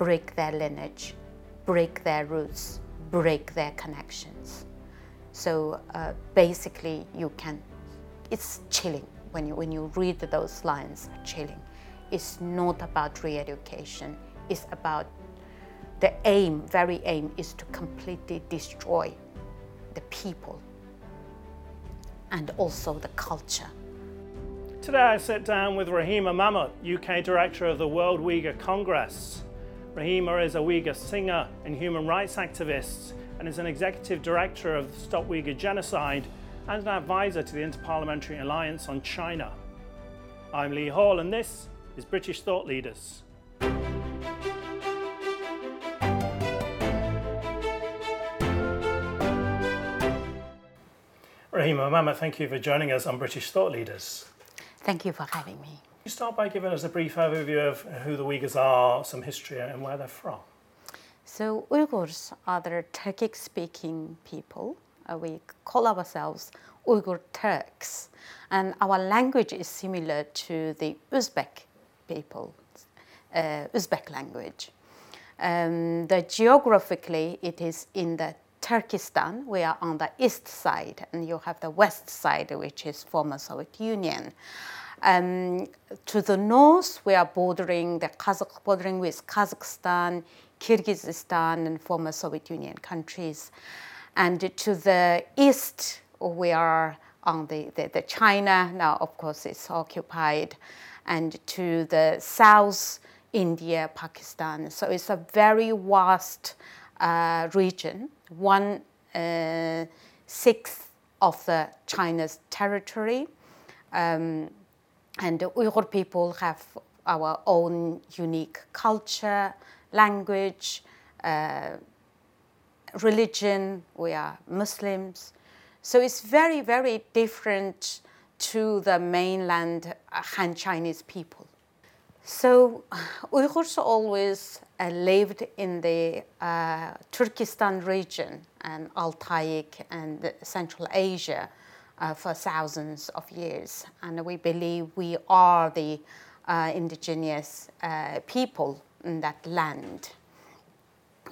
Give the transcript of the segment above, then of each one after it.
break their lineage, break their roots, break their connections. So uh, basically, you can, it's chilling when you, when you read those lines, chilling. It's not about re education, it's about the aim, very aim, is to completely destroy the people and also the culture. Today I sit down with Rahima Mahmut, UK Director of the World Uyghur Congress. Rahima is a Uyghur singer and human rights activist and is an executive director of Stop Uyghur Genocide and an advisor to the Interparliamentary Alliance on China. I'm Lee Hall and this is British Thought Leaders. Rahima Mahmut, thank you for joining us on British Thought Leaders. Thank you for having me. You start by giving us a brief overview of who the Uyghurs are, some history, and where they're from. So Uyghurs are the Turkic-speaking people. Uh, we call ourselves Uyghur Turks, and our language is similar to the Uzbek people, uh, Uzbek language. Um, the geographically, it is in the Turkestan. We are on the east side, and you have the west side, which is former Soviet Union. Um, to the north, we are bordering the Kazakh, bordering with Kazakhstan, Kyrgyzstan, and former Soviet Union countries. And to the east, we are on the, the, the China. Now, of course, it's occupied. And to the south, India, Pakistan. So it's a very vast uh, region, one uh, sixth of the China's territory. Um, and the Uyghur people have our own unique culture, language, uh, religion. We are Muslims. So it's very, very different to the mainland Han Chinese people. So Uyghurs always uh, lived in the uh, Turkestan region and Altaic and Central Asia uh, for thousands of years. And we believe we are the uh, indigenous uh, people in that land.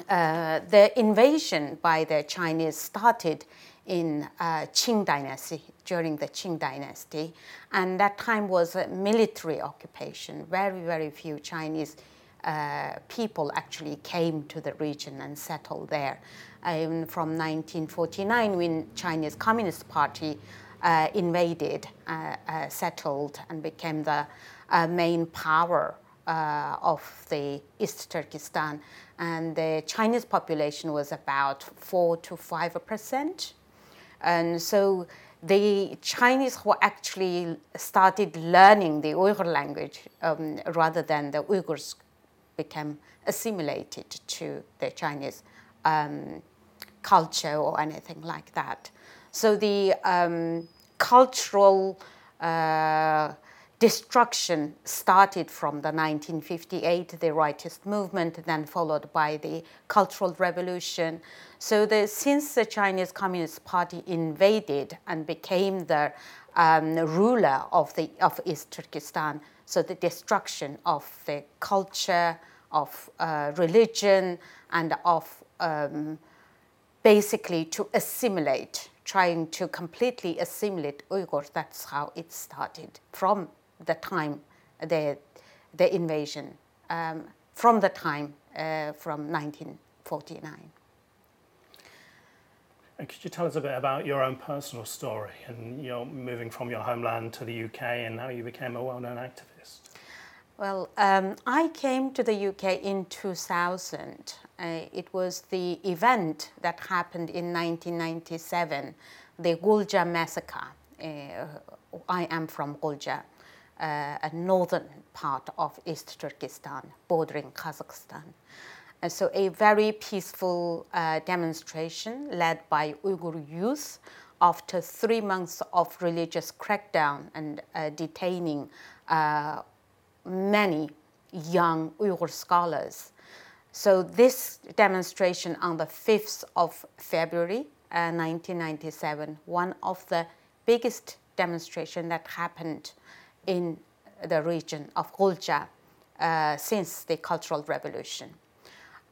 Uh, the invasion by the Chinese started in uh, Qing dynasty during the Qing dynasty, and that time was a military occupation. Very very few Chinese uh, people actually came to the region and settled there. Um, from 1949, when Chinese Communist Party uh, invaded, uh, uh, settled, and became the uh, main power of the East Turkestan, and the Chinese population was about four to five percent, and so the Chinese who actually started learning the Uyghur language um, rather than the Uyghurs became assimilated to the Chinese um, culture or anything like that. So the um, cultural uh, destruction started from the 1958, the rightist movement, then followed by the Cultural Revolution. So the, since the Chinese Communist Party invaded and became the um, ruler of, the, of East Turkestan, so the destruction of the culture, of uh, religion, and of um, basically to assimilate, trying to completely assimilate Uyghurs. That's how it started from the time the, the invasion, um, from the time uh, from 1949. And could you tell us a bit about your own personal story and your moving from your homeland to the UK and how you became a well-known activist? Well, um, I came to the UK in 2000. Uh, it was the event that happened in 1997, the Gulja massacre. Uh, I am from Gulja, uh, a northern part of East Turkestan, bordering Kazakhstan. And so a very peaceful uh, demonstration led by Uyghur youth after three months of religious crackdown and uh, detaining uh, many young Uyghur scholars. So this demonstration on the 5th of February 1997, uh, one of the biggest demonstration that happened in the region of Gulja uh, since the Cultural Revolution.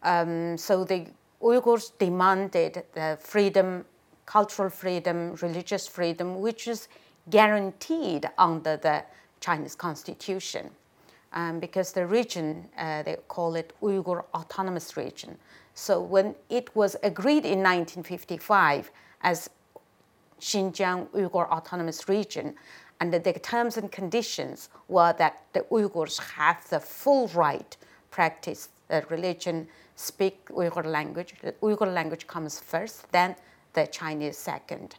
Um, so the Uyghurs demanded the freedom, cultural freedom, religious freedom, which is guaranteed under the Chinese constitution. Um, because the region, uh, they call it Uyghur Autonomous Region. So when it was agreed in 1955 as Xinjiang Uyghur Autonomous Region, and the terms and conditions were that the Uyghurs have the full right practice religion, speak Uyghur language. The Uyghur language comes first, then the Chinese second.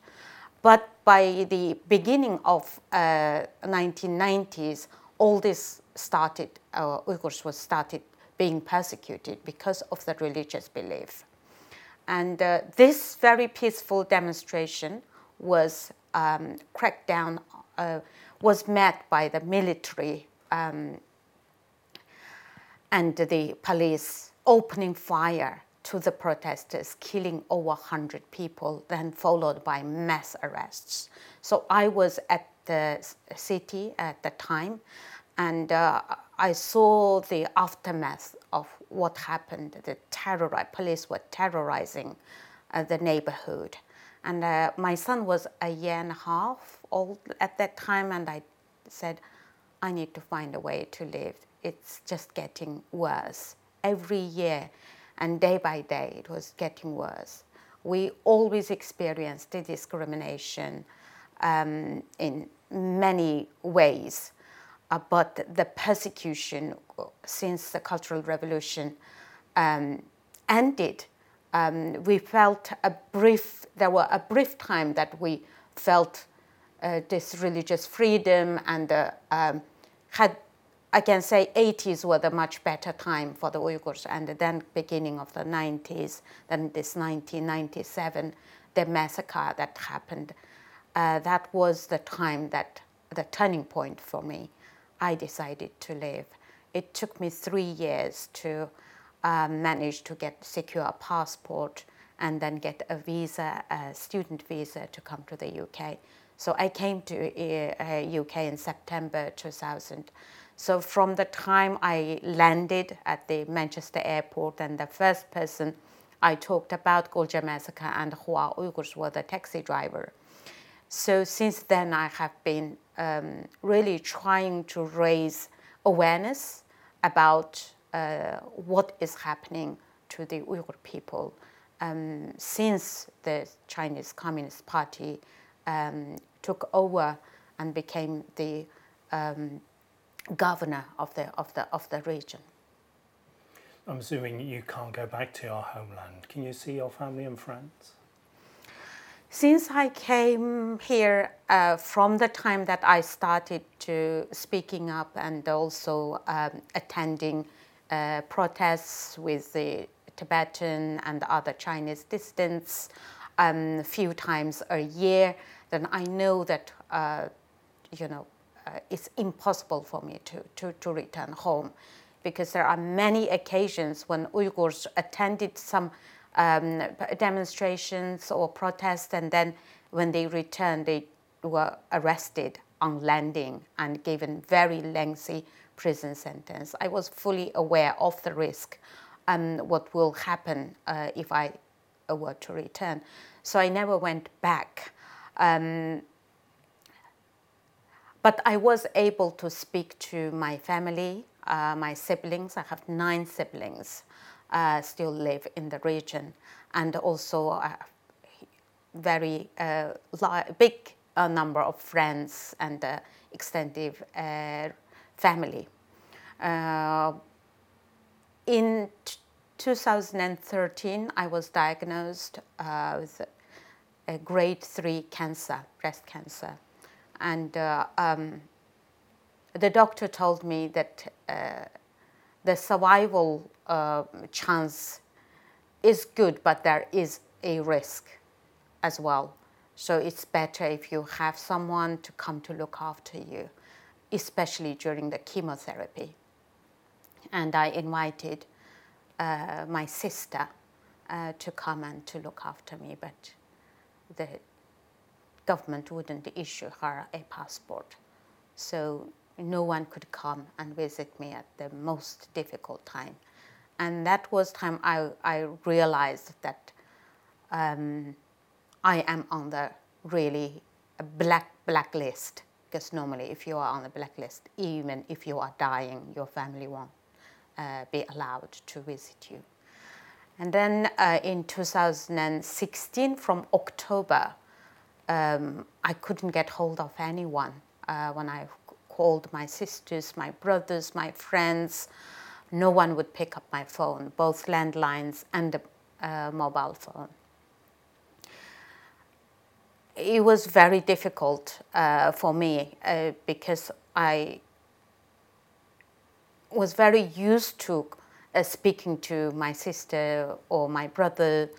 But by the beginning of uh, 1990s, all this started, uh, Uyghurs was started being persecuted because of the religious belief. And uh, this very peaceful demonstration was um, cracked down, uh, was met by the military um, and the police opening fire to the protesters, killing over 100 people, then followed by mass arrests. So I was at the city at the time, and uh, I saw the aftermath of what happened. The terror, police were terrorizing uh, the neighborhood. And uh, my son was a year and a half old at that time, and I said, I need to find a way to live. It's just getting worse. Every year and day by day, it was getting worse. We always experienced the discrimination um, in many ways, but the persecution since the Cultural Revolution um, ended, um, we felt a brief, there were a brief time that we felt uh, this religious freedom and uh, um, had I can say 80s were the much better time for the Uyghurs, and then beginning of the 90s, then this 1997, the massacre that happened, uh, that was the time that the turning point for me. I decided to leave. It took me three years to um, manage to get secure a passport and then get a visa, a student visa to come to the UK. So I came to uh, UK in September 2000. So from the time I landed at the Manchester airport and the first person I talked about Gulja massacre and Hua Uyghurs were the taxi driver. So since then I have been um, really trying to raise awareness about uh, what is happening to the Uyghur people um, since the Chinese Communist Party um, took over and became the um, governor of the, of the, of the region. I'm assuming you can't go back to your homeland. Can you see your family and friends? Since I came here uh, from the time that I started to speaking up and also um, attending uh, protests with the Tibetan and other Chinese dissidents a um, few times a year, then I know that uh, you know uh, it's impossible for me to, to, to return home. Because there are many occasions when Uyghurs attended some um, demonstrations or protests, and then when they returned, they were arrested on landing and given very lengthy prison sentence. I was fully aware of the risk and um, what will happen uh, if I were to return. So I never went back. Um, but I was able to speak to my family, uh, my siblings. I have nine siblings, uh, still live in the region, and also a very uh, big uh, number of friends and uh, extended uh, family. in 2013, I was diagnosed with a grade 3 cancer, breast cancer and uh, um, the doctor told me that uh, the survival uh, chance is good, but there is a risk as well. So it's better if you have someone to come to look after you, especially during the chemotherapy. And I invited uh, my sister uh, to come and to look after me, but the government wouldn't issue her a passport. So no one could come and visit me at the most difficult time. and that was time I, I realized that um, I am on the really black blacklist because normally if you are on the blacklist, even if you are dying, your family won't uh, be allowed to visit you. And then uh, in 2016, from October, um, I couldn't get hold of anyone. Uh, when I called my sisters, my brothers, my friends, no one would pick up my phone, both landlines and the uh, mobile phone. It was very difficult uh, for me uh, because I was very used to uh, speaking to my sister or my brother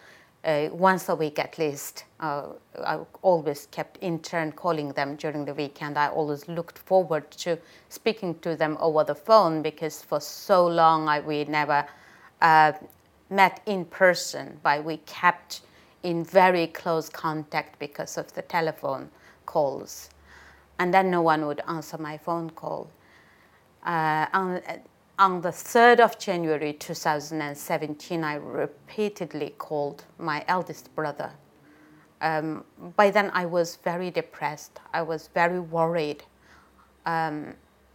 uh, once a week at least. Uh, I always kept in turn calling them during the weekend. I always looked forward to speaking to them over the phone because for so long I, we never uh, met in person, but we kept in very close contact because of the telephone calls. And then no one would answer my phone call. Uh, on the 3rd of January 2017, I repeatedly called my eldest brother. Um, by then, I was very depressed. I was very worried. Um,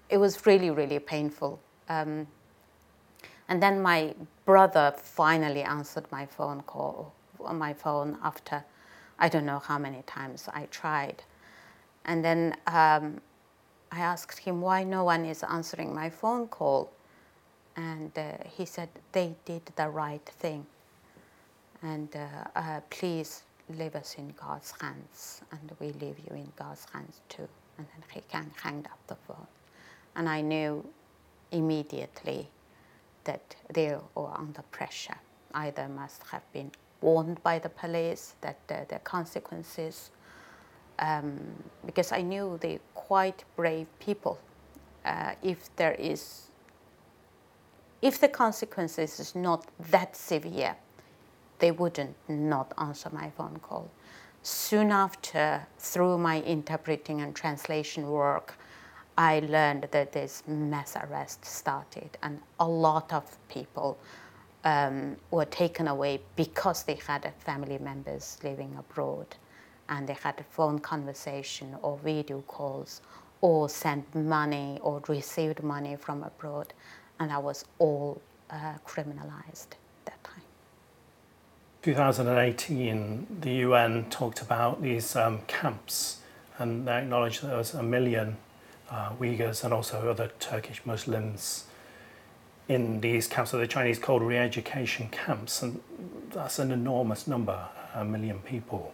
it was really, really painful. Um, and then my brother finally answered my phone call, on my phone after I don't know how many times I tried. And then um, I asked him why no one is answering my phone call and uh, he said they did the right thing. And uh, uh, please leave us in God's hands. And we leave you in God's hands too. And then he can hang up the phone. And I knew immediately that they were under pressure. Either must have been warned by the police that uh, the consequences um, because I knew they're quite brave people. Uh, if there is if the consequences is not that severe, they wouldn't not answer my phone call. Soon after, through my interpreting and translation work, I learned that this mass arrest started, and a lot of people um, were taken away because they had family members living abroad, and they had a phone conversation or video calls, or sent money or received money from abroad and that was all uh, criminalized that time. 2018, the UN talked about these um, camps and they acknowledged there was a million uh, Uyghurs and also other Turkish Muslims in these camps, so the Chinese called re-education camps, and that's an enormous number, a million people.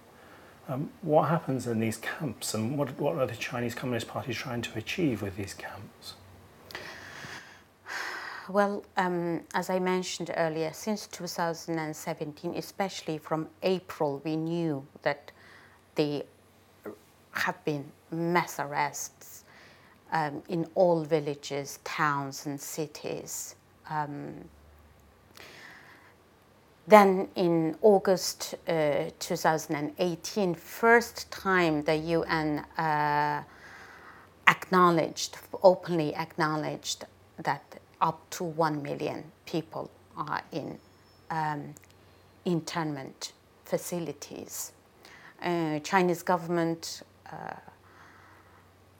Um, what happens in these camps and what, what are the Chinese Communist Party trying to achieve with these camps? Well, um, as I mentioned earlier, since 2017, especially from April, we knew that there have been mass arrests um, in all villages, towns, and cities. Um, then in August uh, 2018, first time the UN uh, acknowledged, openly acknowledged that up to 1 million people are in um, internment facilities. Uh, Chinese government uh,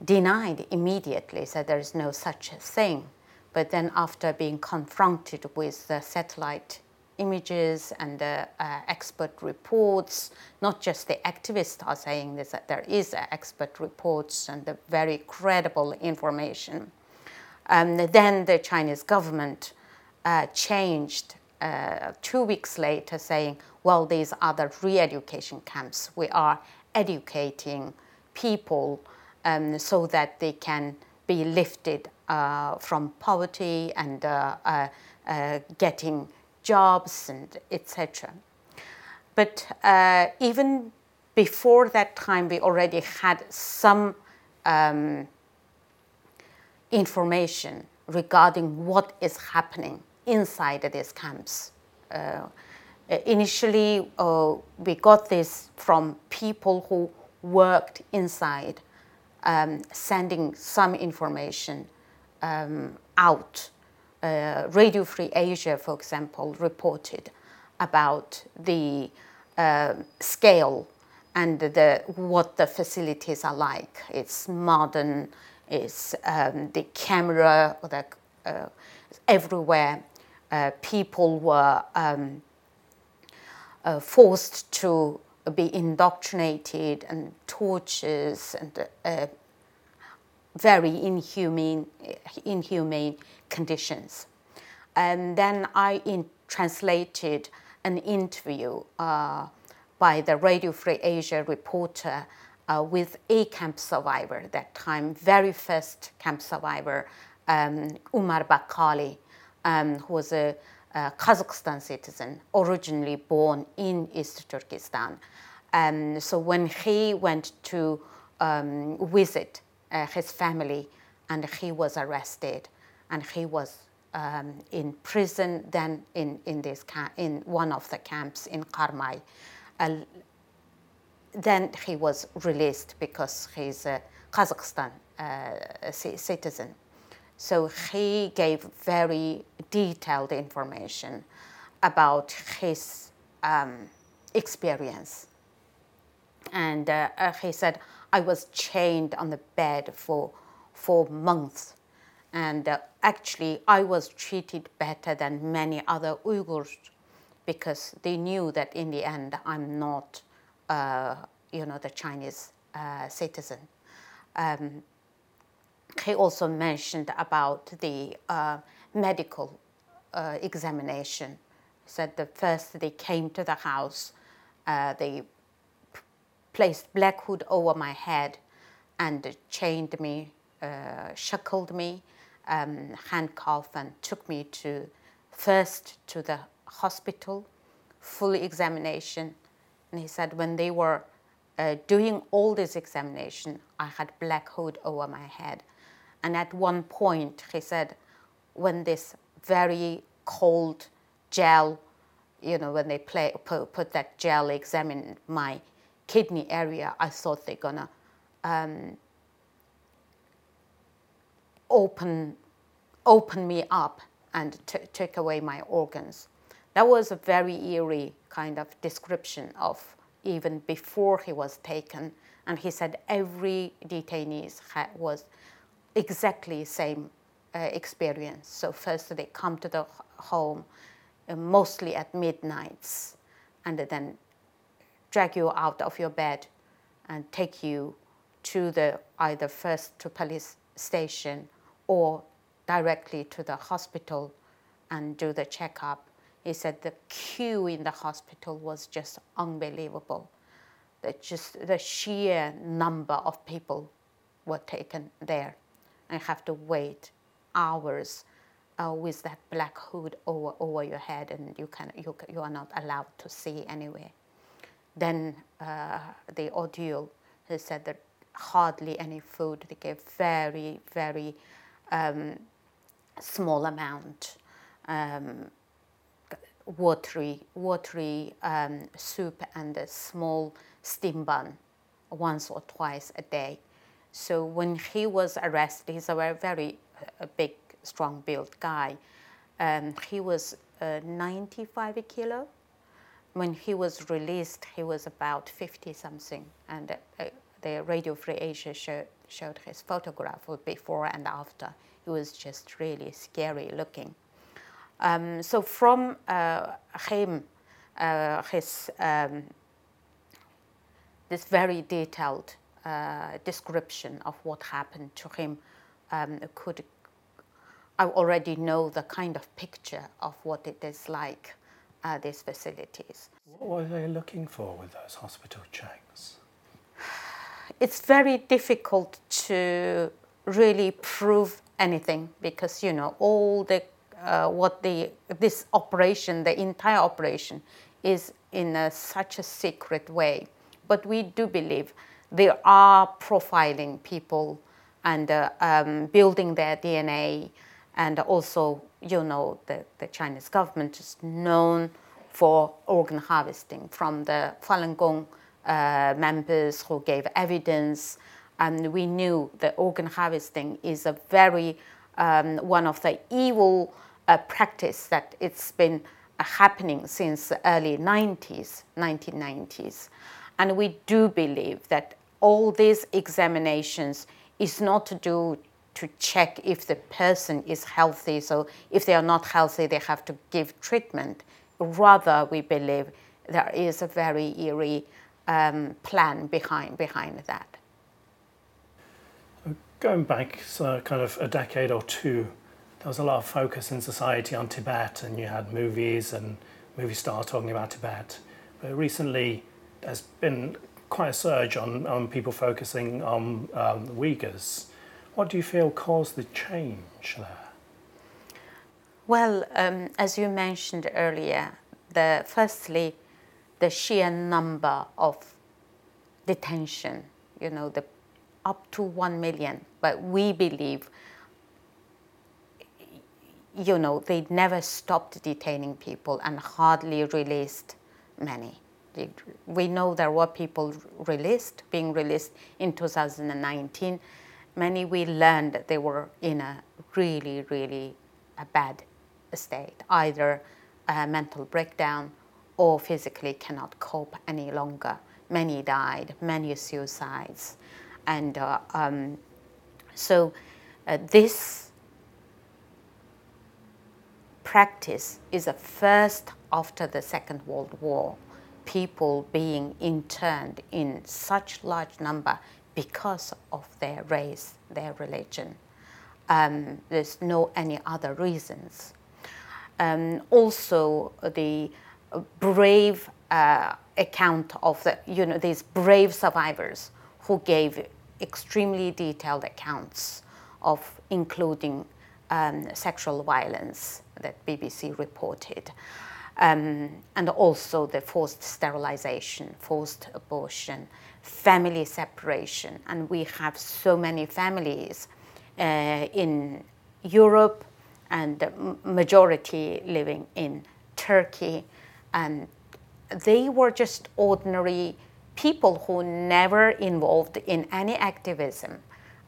denied immediately, said there is no such thing. But then after being confronted with the satellite images and the uh, expert reports, not just the activists are saying this, that there is expert reports and the very credible information um, then the Chinese government uh, changed uh, two weeks later, saying, well, these are the re education camps. We are educating people um, so that they can be lifted uh, from poverty and uh, uh, uh, getting jobs and etc. But even before that time, we already had some um, information regarding what is happening inside these camps. Uh, initially, uh, we got this from people who worked inside, um, sending some information um, out uh, Radio Free Asia, for example, reported about the uh, scale and the, what the facilities are like. It's modern, it's um, the camera the, uh, everywhere. Uh, people were um, uh, forced to be indoctrinated and tortures and uh, very inhumane, inhumane conditions. And then I in, translated an interview uh, by the Radio Free Asia reporter uh, with a camp survivor that time, very first camp survivor, um, Omir Bekali, um, who was a, a, Kazakhstan citizen, originally born in East Turkestan. Um, so when he went to um, visit uh, his family, and he was arrested, and he was um, in prison, then in, in, this in one of the camps in Karamay. Uh, then he was released because he's a Kazakhstan uh, citizen. So he gave very detailed information about his um, experience. And uh, uh he said, I was chained on the bed for, for months and uh, actually, I was treated better than many other Uyghurs because they knew that in the end, I'm not, you know, the Chinese uh, citizen. Um, he also mentioned about the uh, medical uh, examination. He said the first they came to the house, uh, they placed black hood over my head and chained me, shackled me, um, handcuff and took me to first to the hospital, full examination. And he said when they were uh, doing all this examination, I had black hood over my head. And at one point, he said, when this very cold gel, you know, when they play, put, put that gel, examined my kidney area, I thought they're gonna um, open, open me up and t- take away my organs. That was a very eerie kind of description of even before he was taken. And he said every detainee was exactly same uh, experience. So first they come to the home, uh, mostly at midnights, and then drag you out of your bed and take you to the either first to police station or directly to the hospital and do the checkup. He said the queue in the hospital was just unbelievable. That just the sheer number of people were taken there and have to wait hours uh, with that black hood over, over your head and you, can, you, you are not allowed to see anywhere. Then uh, the ordeal, he said that hardly any food. They gave very, very um, small amount, um, watery, watery um, soup and a small steam bun once or twice a day. So when he was arrested, he's a very, a big, strong-built guy. Um, he was uh, 95 kilo. When he was released, he was about 50 something, and uh, the Radio Free Asia showed, showed his photograph before and after. It was just really scary looking. Um, so from uh, him, uh, his um, this very detailed uh, description of what happened to him um, could I already know the kind of picture of what it is like uh, these facilities. What were they looking for with those hospital checks? it's very difficult to really prove anything because you know all the uh, what the this operation, the entire operation, is in a, such a secret way. But we do believe they are profiling people and uh, um, building their DNA, and also you know the, the Chinese government is known for organ harvesting from the Falun Gong uh, members who gave evidence. And we knew that organ harvesting is a very um, one of the evil a practice that it's been uh, happening since the early 90s, 1990s. And we do believe that all these examinations is not to do to check if the person is healthy. So if they are not healthy, they have to give treatment. Rather, we believe there is a very eerie um, plan behind behind that. Going back so kind of a decade or two, there was a lot of focus in society on Tibet, and you had movies and movie stars talking about Tibet. But recently, there's been quite a surge on, on people focusing on um, the Uyghurs. What do you feel caused the change there? Well, um, as you mentioned earlier, the firstly, the sheer number of detention, you know, the up to one million, but we believe, you know, they never stopped detaining people and hardly released many. We know there were people released, being released in 2019. Many we learned that they were in a really, really a bad state, either a mental breakdown or physically cannot cope any longer. Many died, many suicides. And uh, um, so uh, this practice is a first after the Second World War people being interned in such large number because of their race, their religion. Um, there's no any other reasons. Um, also, the brave uh, account of the, you know, these brave survivors who gave extremely detailed accounts of including um, sexual violence that BBC reported um, and also the forced sterilization, forced abortion, family separation. And we have so many families uh, in Europe and the majority living in Turkey. And they were just ordinary people who never involved in any activism.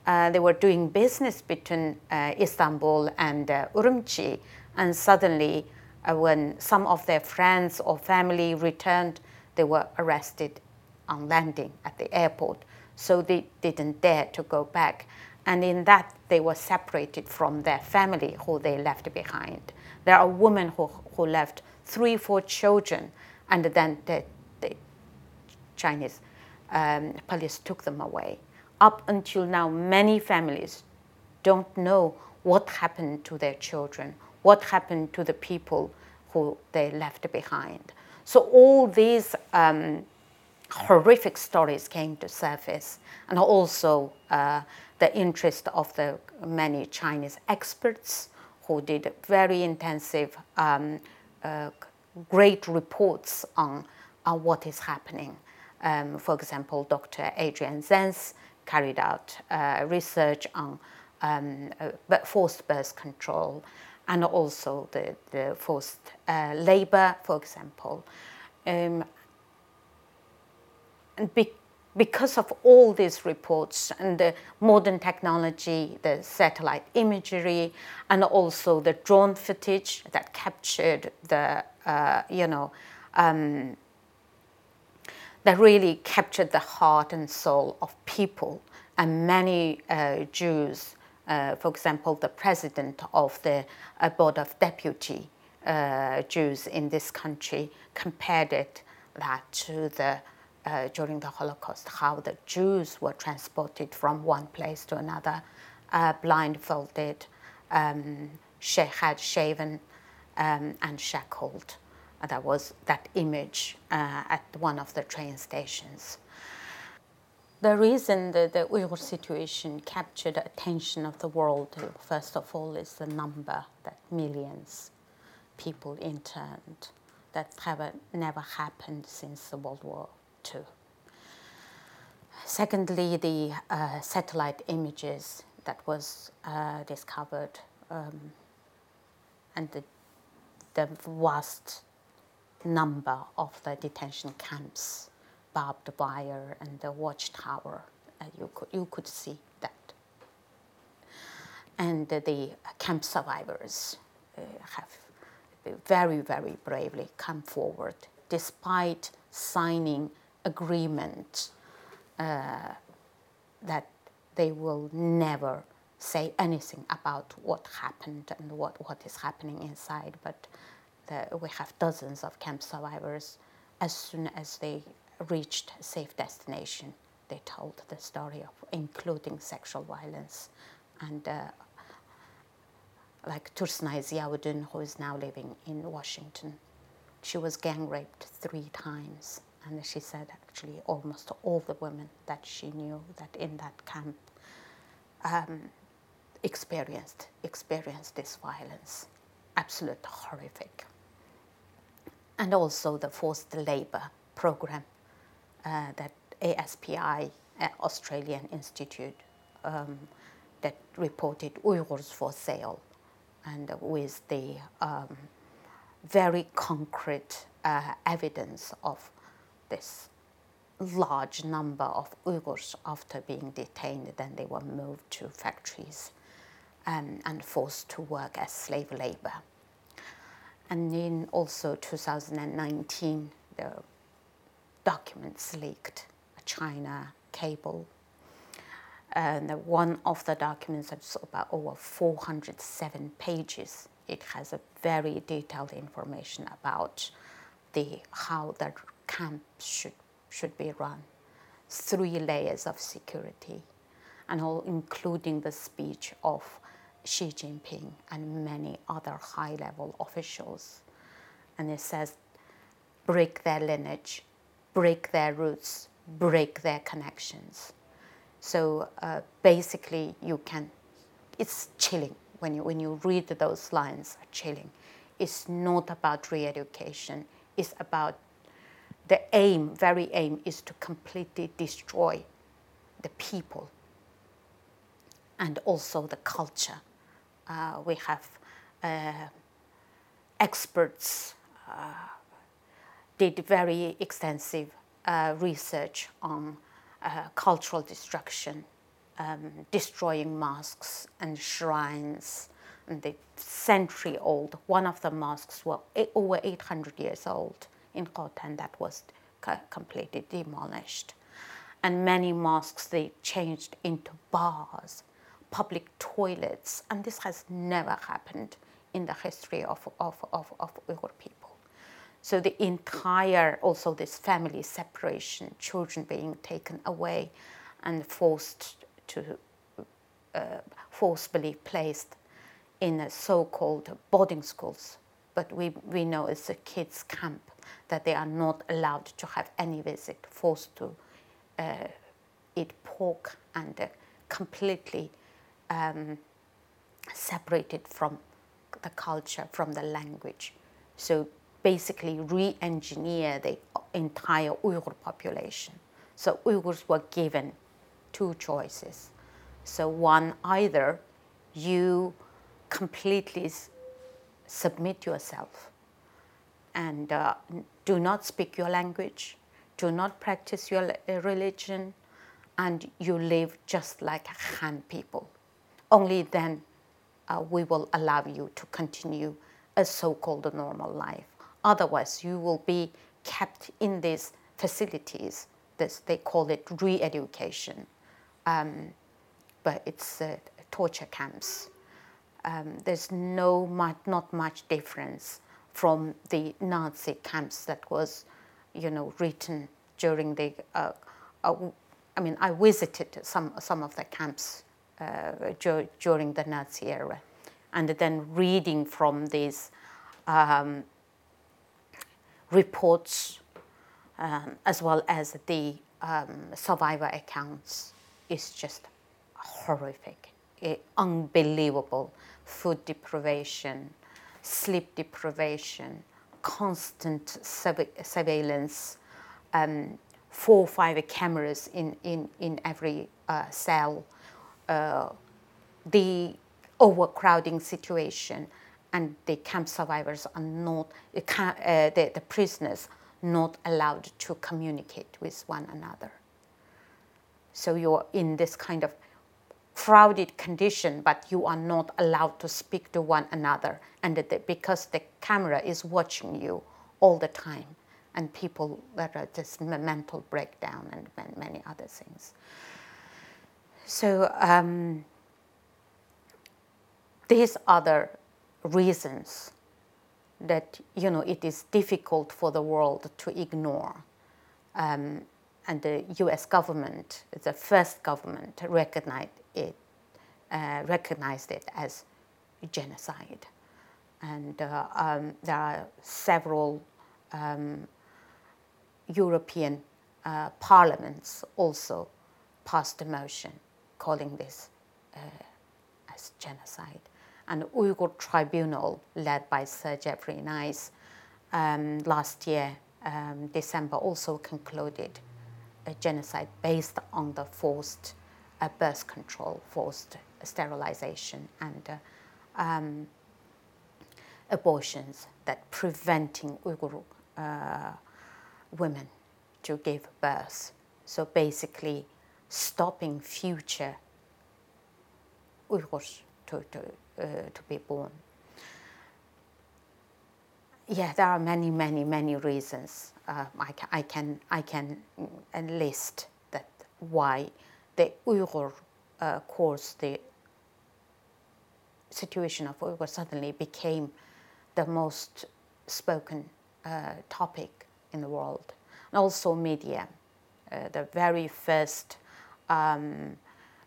Uh, they were doing business between uh, Istanbul and uh, Urumqi, and suddenly uh, when some of their friends or family returned, they were arrested on landing at the airport. So they didn't dare to go back. And in that, they were separated from their family who they left behind. There are women who, who left three, four children, and then the, the Chinese um, police took them away. Up until now, many families don't know what happened to their children what happened to the people who they left behind. So all these um, horrific stories came to surface, and also uh, the interest of the many Chinese experts who did very intensive, um, uh, great reports on, on what is happening. Um, for example, Dr. Adrian Zenz carried out uh, research on um, uh, forced birth control and also the, the forced uh, labor, for example. Um, and be, because of all these reports and the modern technology, the satellite imagery, and also the drone footage that captured the, uh, you know, um, that really captured the heart and soul of people. And many uh, Jews uh, for example, the president of the uh, Board of Deputy uh, Jews in this country compared it that to the uh, during the Holocaust, how the Jews were transported from one place to another, blindfolded, um, had shaven, um, and shackled. that was that image at one of the train stations. The reason that the Uyghur situation captured the attention of the world, first of all, is the number that millions people interned that have never happened since the World War II. Secondly, the uh, satellite images that was uh, discovered um, and the, the vast number of the detention camps barbed wire and the watchtower. Uh, you, could, you could see that. And the camp survivors uh, have very, very bravely come forward despite signing agreement uh, that they will never say anything about what happened and what, what is happening inside. But the, we have dozens of camp survivors. As soon as they reached a safe destination, they told the story of including sexual violence. And uh, like Tursunay Ziawudun, who is now living in Washington, she was gang raped three times. And she said actually almost all the women that she knew that in that camp um, experienced experienced this violence. Absolute horrific. And also the forced labor program that ASPI, uh, Australian Institute, um, that reported Uyghurs for sale, and with the um, very concrete uh, evidence of this large number of Uyghurs after being detained, then they were moved to factories um, and forced to work as slave labor. And in also 2019, the documents leaked, a China cable. And one of the documents is about over 407 pages. It has a very detailed information about the how the camp should should be run, three layers of security, and all including the speech of Xi Jinping and many other high level officials. And it says, break their lineage, break their roots, break their connections. So uh, basically, you can, it's chilling when you, when you read those lines, chilling. It's not about re education, it's about the aim, very aim, is to completely destroy the people and also the culture. Uh, we have uh, experts uh, did very extensive uh, research on uh, cultural destruction, um, destroying mosques and shrines, and the century old. One of the mosques was over 800 years old in Khotan that was completely demolished. And many mosques they changed into bars, public toilets, and this has never happened in the history of, of, of, of Uyghur people. So the entire, also this family separation, children being taken away and forced to, uh, forcibly placed in so-called boarding schools, but we, we know it's a kids camp that they are not allowed to have any visit, forced to uh, eat pork and uh, completely um, separated from the culture, from the language. So basically re-engineer the entire Uyghur population. So Uyghurs were given two choices. So one, either you completely submit yourself and uh, do not speak your language, do not practice your uh, religion, and you live just like Han people. Only then uh, we will allow you to continue a so-called normal life. Otherwise, you will be kept in these facilities. This, they call it re-education, um, but it's uh, torture camps. Um, there's no much, not much difference from the Nazi camps that was, you know, written during the. Uh, uh, I mean, I visited some some of the camps uh, during the Nazi era, and then reading from these um, reports, um, as well as the um, survivor accounts, is just horrific, unbelievable. Food deprivation, sleep deprivation, constant surveillance, um, four or five cameras in, in, in every uh, cell, uh, the overcrowding situation, and the camp survivors are not, uh, the, the prisoners not allowed to communicate with one another. So you're in this kind of crowded condition, but you are not allowed to speak to one another, and the, because the camera is watching you all the time, and people are just mental breakdown and many other things. So um, these other reasons that you know it is difficult for the world to ignore. Um, and the U.S. government, the first government, recognized it, uh, recognized it as genocide. And uh, um, there are several um, European uh, parliaments also passed a motion calling this uh, as genocide. And Uyghur Tribunal, led by Sir Geoffrey Nice, um, last year, um, December, also concluded a genocide based on the forced uh, birth control, forced sterilization, and uh, um, abortions that preventing Uyghur uh, women to give birth. So basically, stopping future Uyghurs to, to, uh, to be born. Yeah, there are many, many, many reasons. Uh, I, can, I can, I can enlist that why the Uyghur uh, course, the situation of Uyghur suddenly became the most spoken uh, topic in the world. And also media. Uh, the very first um,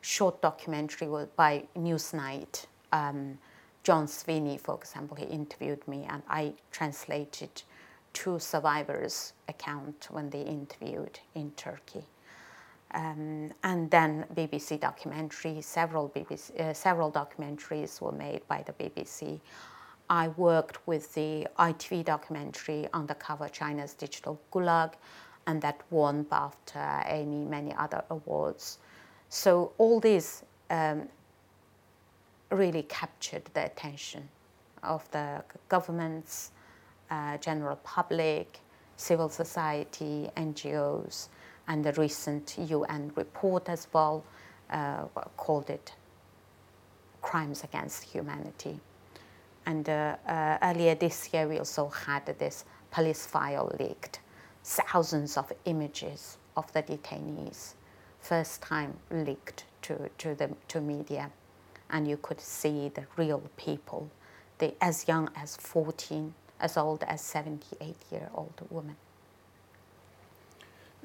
short documentary by Newsnight. Um, John Sweeney, for example, he interviewed me, and I translated two survivors' account when they interviewed in Turkey. Um, and then BBC documentary, several, BBC, uh, several documentaries were made by the BBC. I worked with the ITV documentary Undercover China's Digital Gulag, and that won BAFTA, Emmy, many other awards. So all these um, really captured the attention of the governments, uh, general public, civil society, NGOs, and the recent UN report as well uh, called it crimes against humanity. And uh, uh earlier this year, we also had this police file leaked thousands of images of the detainees, first time leaked to, to the to media, and you could see the real people, the as young as 14, as old as 78 year old women.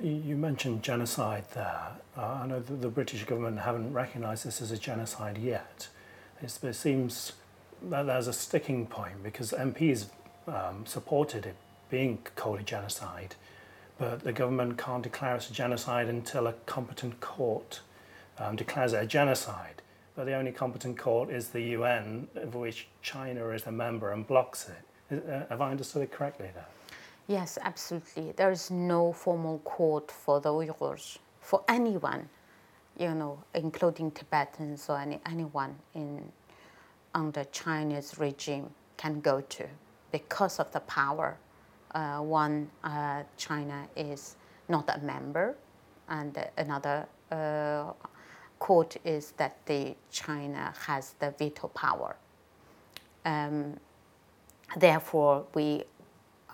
You mentioned genocide there. Uh, I know that the British government haven't recognised this as a genocide yet. It's, it seems that there's a sticking point because MPs um, supported it being called a genocide but the government can't declare it a genocide until a competent court um, declares it a genocide. But the only competent court is the UN, of which China is a member and blocks it. Uh, have I understood it correctly there? Yes, absolutely. There is no formal court for the Uyghurs, for anyone, you know, including Tibetans or any, anyone in under China's regime can go to because of the power uh, one, uh, China is not a member, and another uh, quote is that the China has the veto power. Um, therefore, we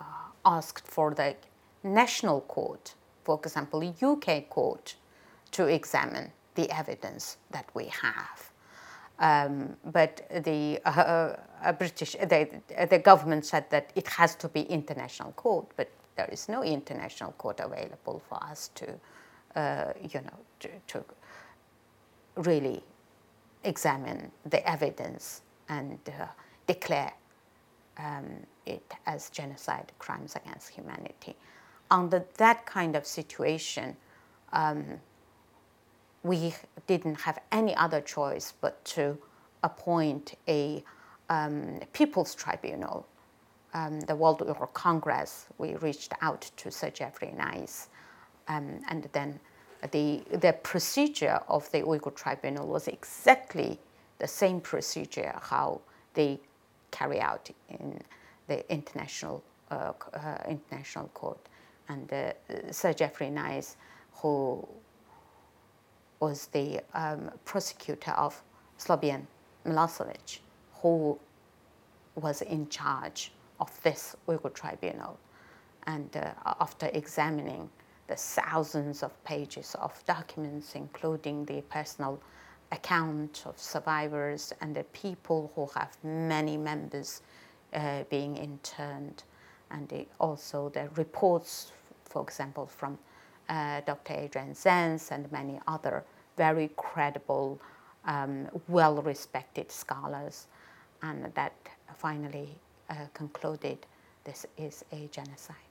uh, asked for the national court, for example, UK court, to examine the evidence that we have. Um, but the uh, British, the, the government said that it has to be international court, but there is no international court available for us to, uh, you know, to, to, really examine the evidence and uh, declare um, it as genocide, crimes against humanity. Under that kind of situation, um, we didn't have any other choice but to appoint a um, People's Tribunal. Um, the World Uyghur Congress, we reached out to Sir Geoffrey Nice, um, and then the, the procedure of the Uyghur Tribunal was exactly the same procedure how they carry out in the international uh, uh, international court. And uh, Sir Geoffrey Nice, who was the um, prosecutor of Slobodan Milosevic, who was in charge of this Uyghur tribunal. And uh, after examining the thousands of pages of documents, including the personal account of survivors and the people who have many members uh, being interned, and the, also the reports, for example, from uh, Dr. Adrian Zenz and many other very credible, um, well respected scholars, and that finally uh, concluded this is a genocide.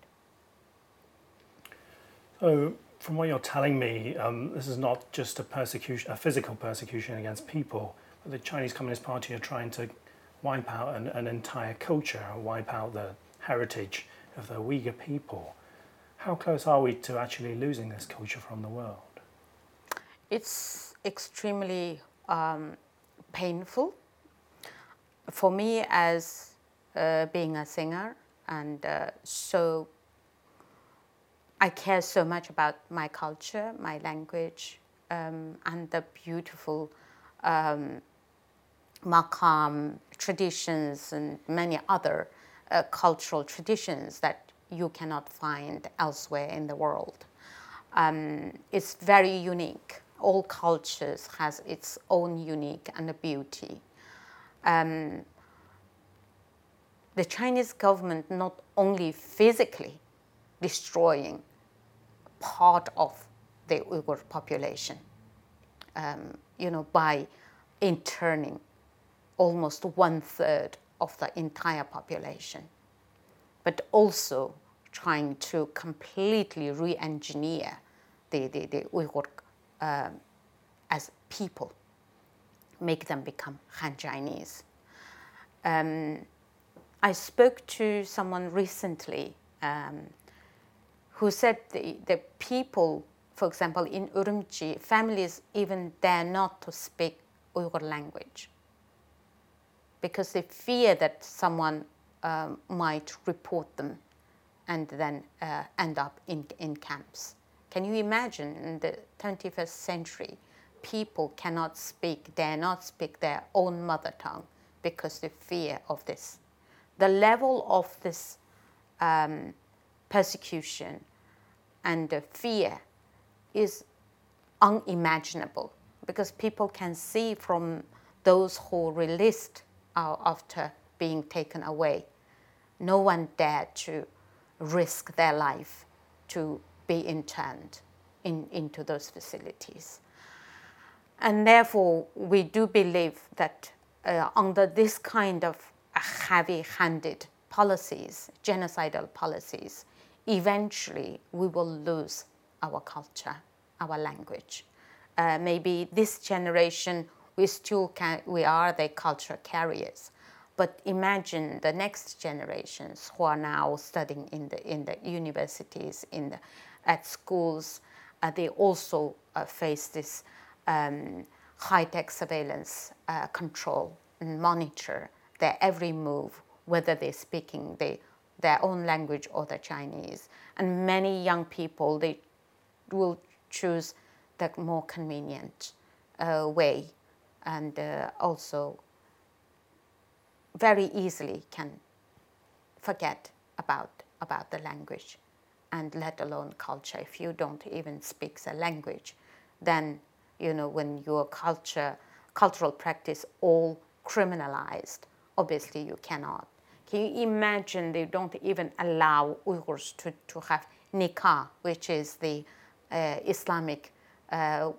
So, from what you're telling me, um, this is not just a persecution, a physical persecution against people, but the Chinese Communist Party are trying to wipe out an, an entire culture, wipe out the heritage of the Uyghur people. How close are we to actually losing this culture from the world? It's extremely um, painful for me as uh, being a singer, and uh, so I care so much about my culture, my language, um, and the beautiful um, Makam traditions and many other uh, cultural traditions that you cannot find elsewhere in the world. Um, it's very unique. All cultures has its own unique and beauty. Um, the Chinese government not only physically destroying part of the Uyghur population, um, you know, by interning almost one third of the entire population, but also trying to completely re engineer the, the, the Uyghur um, as people, make them become Han Chinese. Um, I spoke to someone recently um, who said the, the people, for example, in Urumqi, families even dare not to speak Uyghur language because they fear that someone um, might report them and then uh, end up in, in camps. Can you imagine in the 21st century, people cannot speak, dare not speak their own mother tongue because they fear of this. The level of this um, persecution and fear is unimaginable because people can see from those who released after being taken away. No one dared to risk their life to be interned in, into those facilities. And therefore, we do believe that uh, under this kind of heavy handed policies, genocidal policies, eventually we will lose our culture, our language. Uh, maybe this generation we still can, we are the culture carriers. But imagine the next generations who are now studying in the, in the universities, in the, at schools, uh, they also uh, face this um, high-tech surveillance uh, control and monitor their every move, whether they're speaking the, their own language or the Chinese. And many young people, they will choose the more convenient uh, way and uh, also very easily can forget about, about the language and let alone culture. If you don't even speak the language, then you know when your culture, cultural practice all criminalized, obviously you cannot. Can you imagine they don't even allow Uyghurs to, to have nikah, which is the uh, Islamic uh,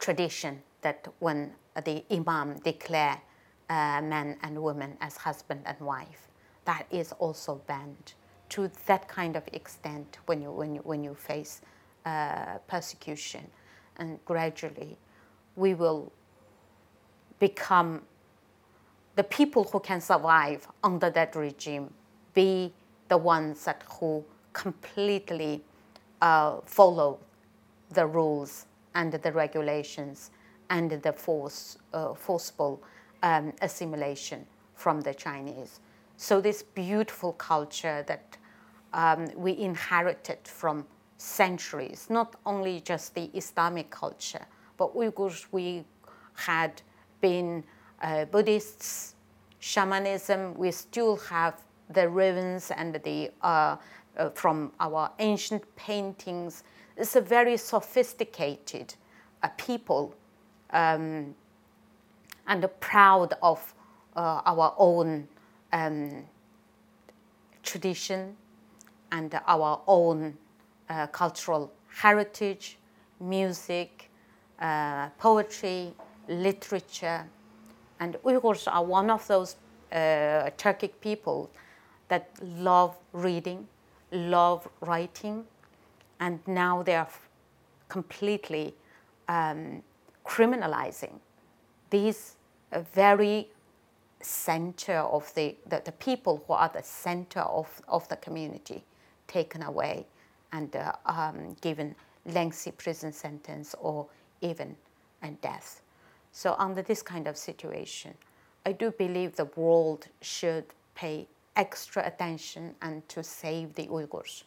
tradition that when the imam declare uh, men and women as husband and wife, that is also banned to that kind of extent when you, when you, when you face uh, persecution. And gradually, we will become the people who can survive under that regime, be the ones that who completely uh, follow the rules and the regulations and the force, uh, forceful um, assimilation from the Chinese. So this beautiful culture that um, we inherited from centuries, not only just the Islamic culture, but Uyghurs, we had been uh, Buddhists, shamanism, we still have the ruins and the, uh, uh, from our ancient paintings. It's a very sophisticated uh, people um, and proud of uh, our own um, tradition and our own uh, cultural heritage, music, uh, poetry, literature. And Uyghurs are one of those uh, Turkic people that love reading, love writing, and now they are completely um, criminalizing these uh, very center of the, the, the, people who are the center of, of the community taken away and uh, um, given lengthy prison sentence or even a death. So under this kind of situation, I do believe the world should pay extra attention and to save the Uyghurs.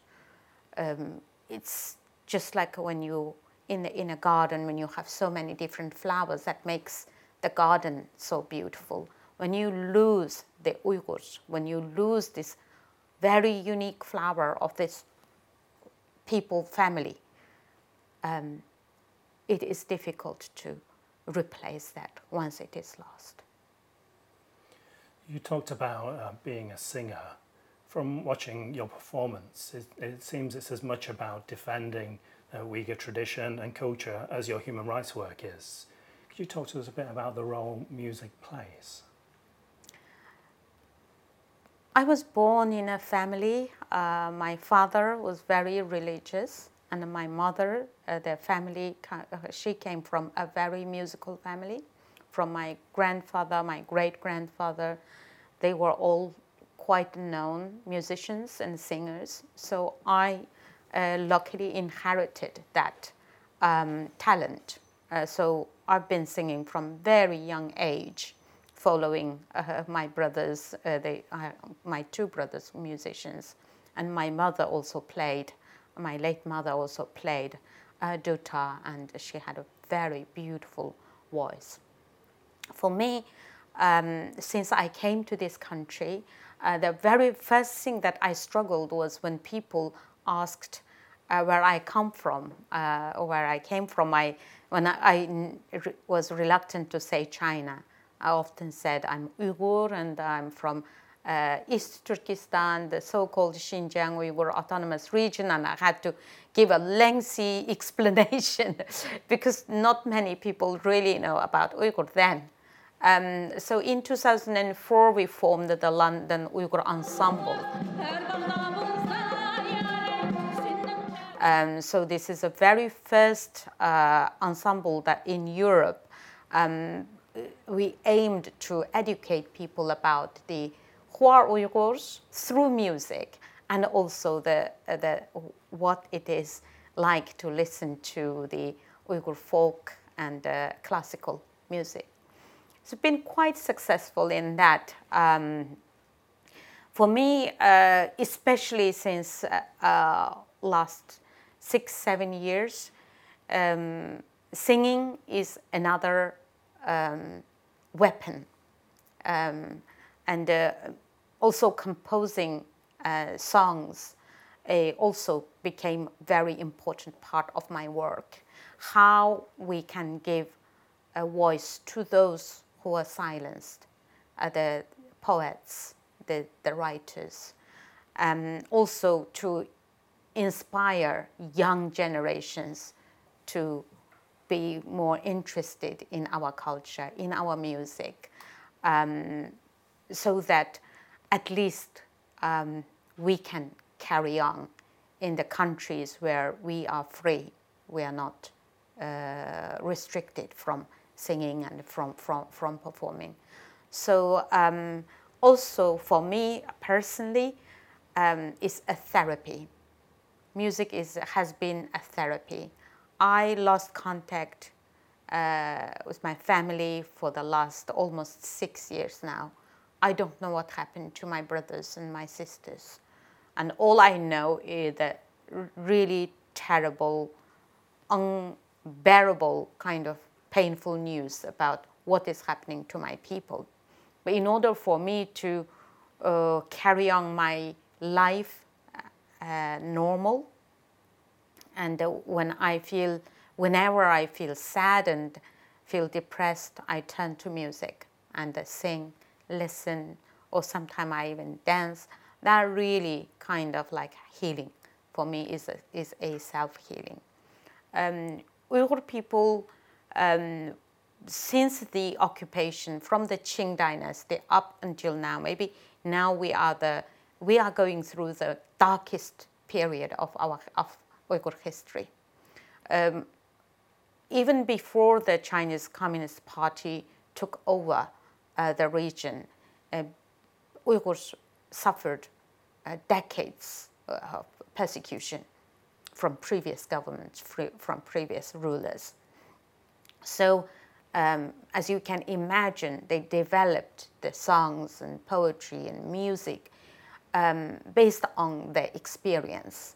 Um, it's just like when you in in a garden when you have so many different flowers that makes the garden so beautiful. When you lose the Uyghurs, when you lose this very unique flower of this people family, um, it is difficult to replace that once it is lost. You talked about uh, being a singer. From watching your performance, it, it, seems it's as much about defending uh, Uyghur tradition and culture as your human rights work is. Could you talk to us a bit about the role music plays? I was born in a family. Uh, my father was very religious, and my mother, uh, their family, uh, she came from a very musical family. From my grandfather, my great grandfather, they were all quite known musicians and singers. So I uh, luckily inherited that um, talent. Uh, so I've been singing from very young age following uh, my brothers, uh, they, uh, my two brothers, musicians, and my mother also played. My late mother also played uh, dutar, and she had a very beautiful voice. For me, um, since I came to this country, uh, the very first thing that I struggled was when people asked uh, where I come from, uh, where I came from. I, when I, I was reluctant to say China, I often said I'm Uyghur and I'm from uh, East Turkestan, the so-called Xinjiang Uyghur Autonomous Region, and I had to give a lengthy explanation because not many people really know about Uyghur then. Um, so in 2004, we formed the London Uyghur Ensemble. Um, so this is a very first uh, ensemble that in Europe um, we aimed to educate people about the Hua Uyghurs through music and also the, uh, the, what it is like to listen to the Uyghur folk and uh, classical music. It's been quite successful in that. Um, for me, uh, especially since uh, uh, last six, seven years, um, singing is another um, weapon. Um, and also composing uh, songs uh, also became very important part of my work. How we can give a voice to those who are silenced, uh, the poets, the, the writers, um, also to inspire young generations to be more interested in our culture, in our music, um, so that at least um, we can carry on in the countries where we are free, we are not uh, restricted from singing and from, from, from performing. So, um, also for me personally, um, it's a therapy. Music is, has been a therapy. I lost contact uh, with my family for the last almost six years now. I don't know what happened to my brothers and my sisters. And all I know is that really terrible, unbearable kind of painful news about what is happening to my people. But in order for me to uh, carry on my life uh, normal, and uh, when I feel, whenever I feel sad and feel depressed, I turn to music and sing, listen, or sometimes I even dance. That really kind of like healing for me is a, is a self healing. Um, Uyghur people, um, since the occupation from the Qing dynasty up until now, maybe now we are the we are going through the darkest period of our of Uyghur history. Um, even before the Chinese Communist Party took over the region, uh, Uyghurs suffered uh, decades of persecution from previous governments, from previous rulers. So, um, as you can imagine, they developed the songs and poetry and music um, based on their experience.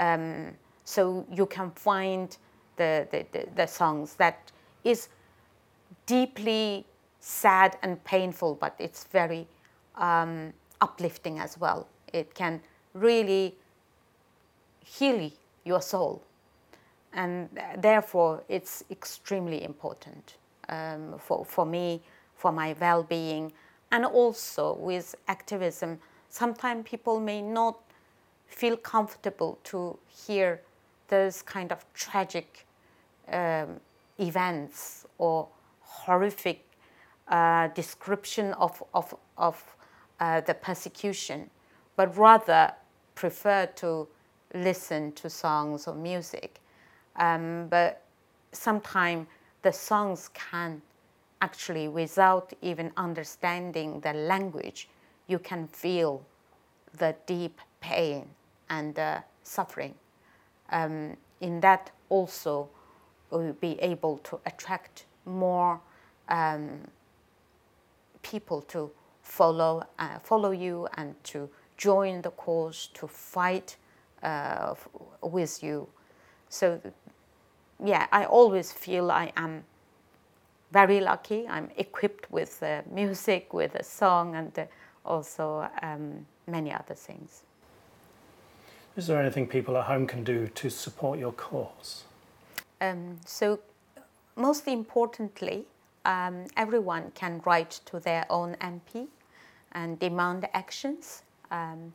Um, so you can find the, the, the, the, songs that is deeply sad and painful, but it's very um, uplifting as well. It can really heal your soul. And therefore, it's extremely important um, for, for me, for my well being, and also with activism. Sometimes people may not feel comfortable to hear those kind of tragic um, events or horrific uh, description of, of, of uh, the persecution, but rather prefer to listen to songs or music. Um, but sometimes the songs can actually, without even understanding the language, you can feel the deep pain and uh, suffering. Um, in that also, we'll be able to attract more um, people to follow uh, follow you and to join the cause to fight uh, with you. So, yeah, I always feel I am very lucky. I'm equipped with uh, music, with a song, and also um, many other things. Is there anything people at home can do to support your cause? Um, so, most importantly, um, everyone can write to their own MP and demand actions. Um,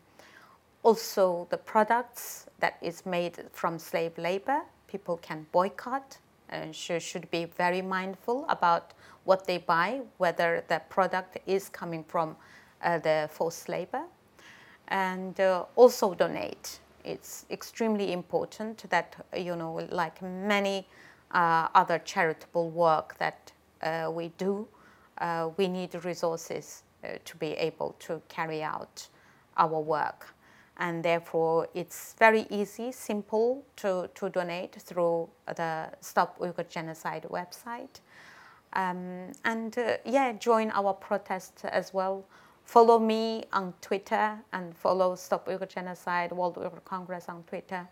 also, the products that is made from slave labor, people can boycott and should, should be very mindful about what they buy, whether the product is coming from uh, the forced labor, and uh, also donate. It's extremely important that, you know, like many uh, other charitable work that we do, uh, we need resources uh, to be able to carry out our work and therefore it's very easy, simple to, to donate through the Stop Uyghur Genocide website. Um, and uh, yeah, join our protest as well. Follow me on Twitter and follow Stop Uyghur Genocide World Uyghur Congress on Twitter.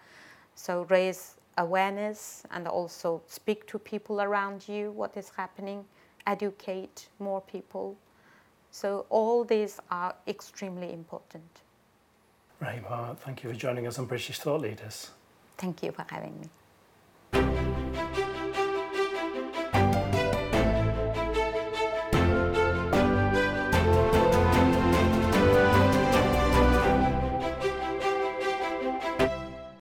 So raise awareness and also speak to people around you what is happening, educate more people. So all these are extremely important. Rahima, thank you for joining us on British Thought Leaders. Thank you for having me.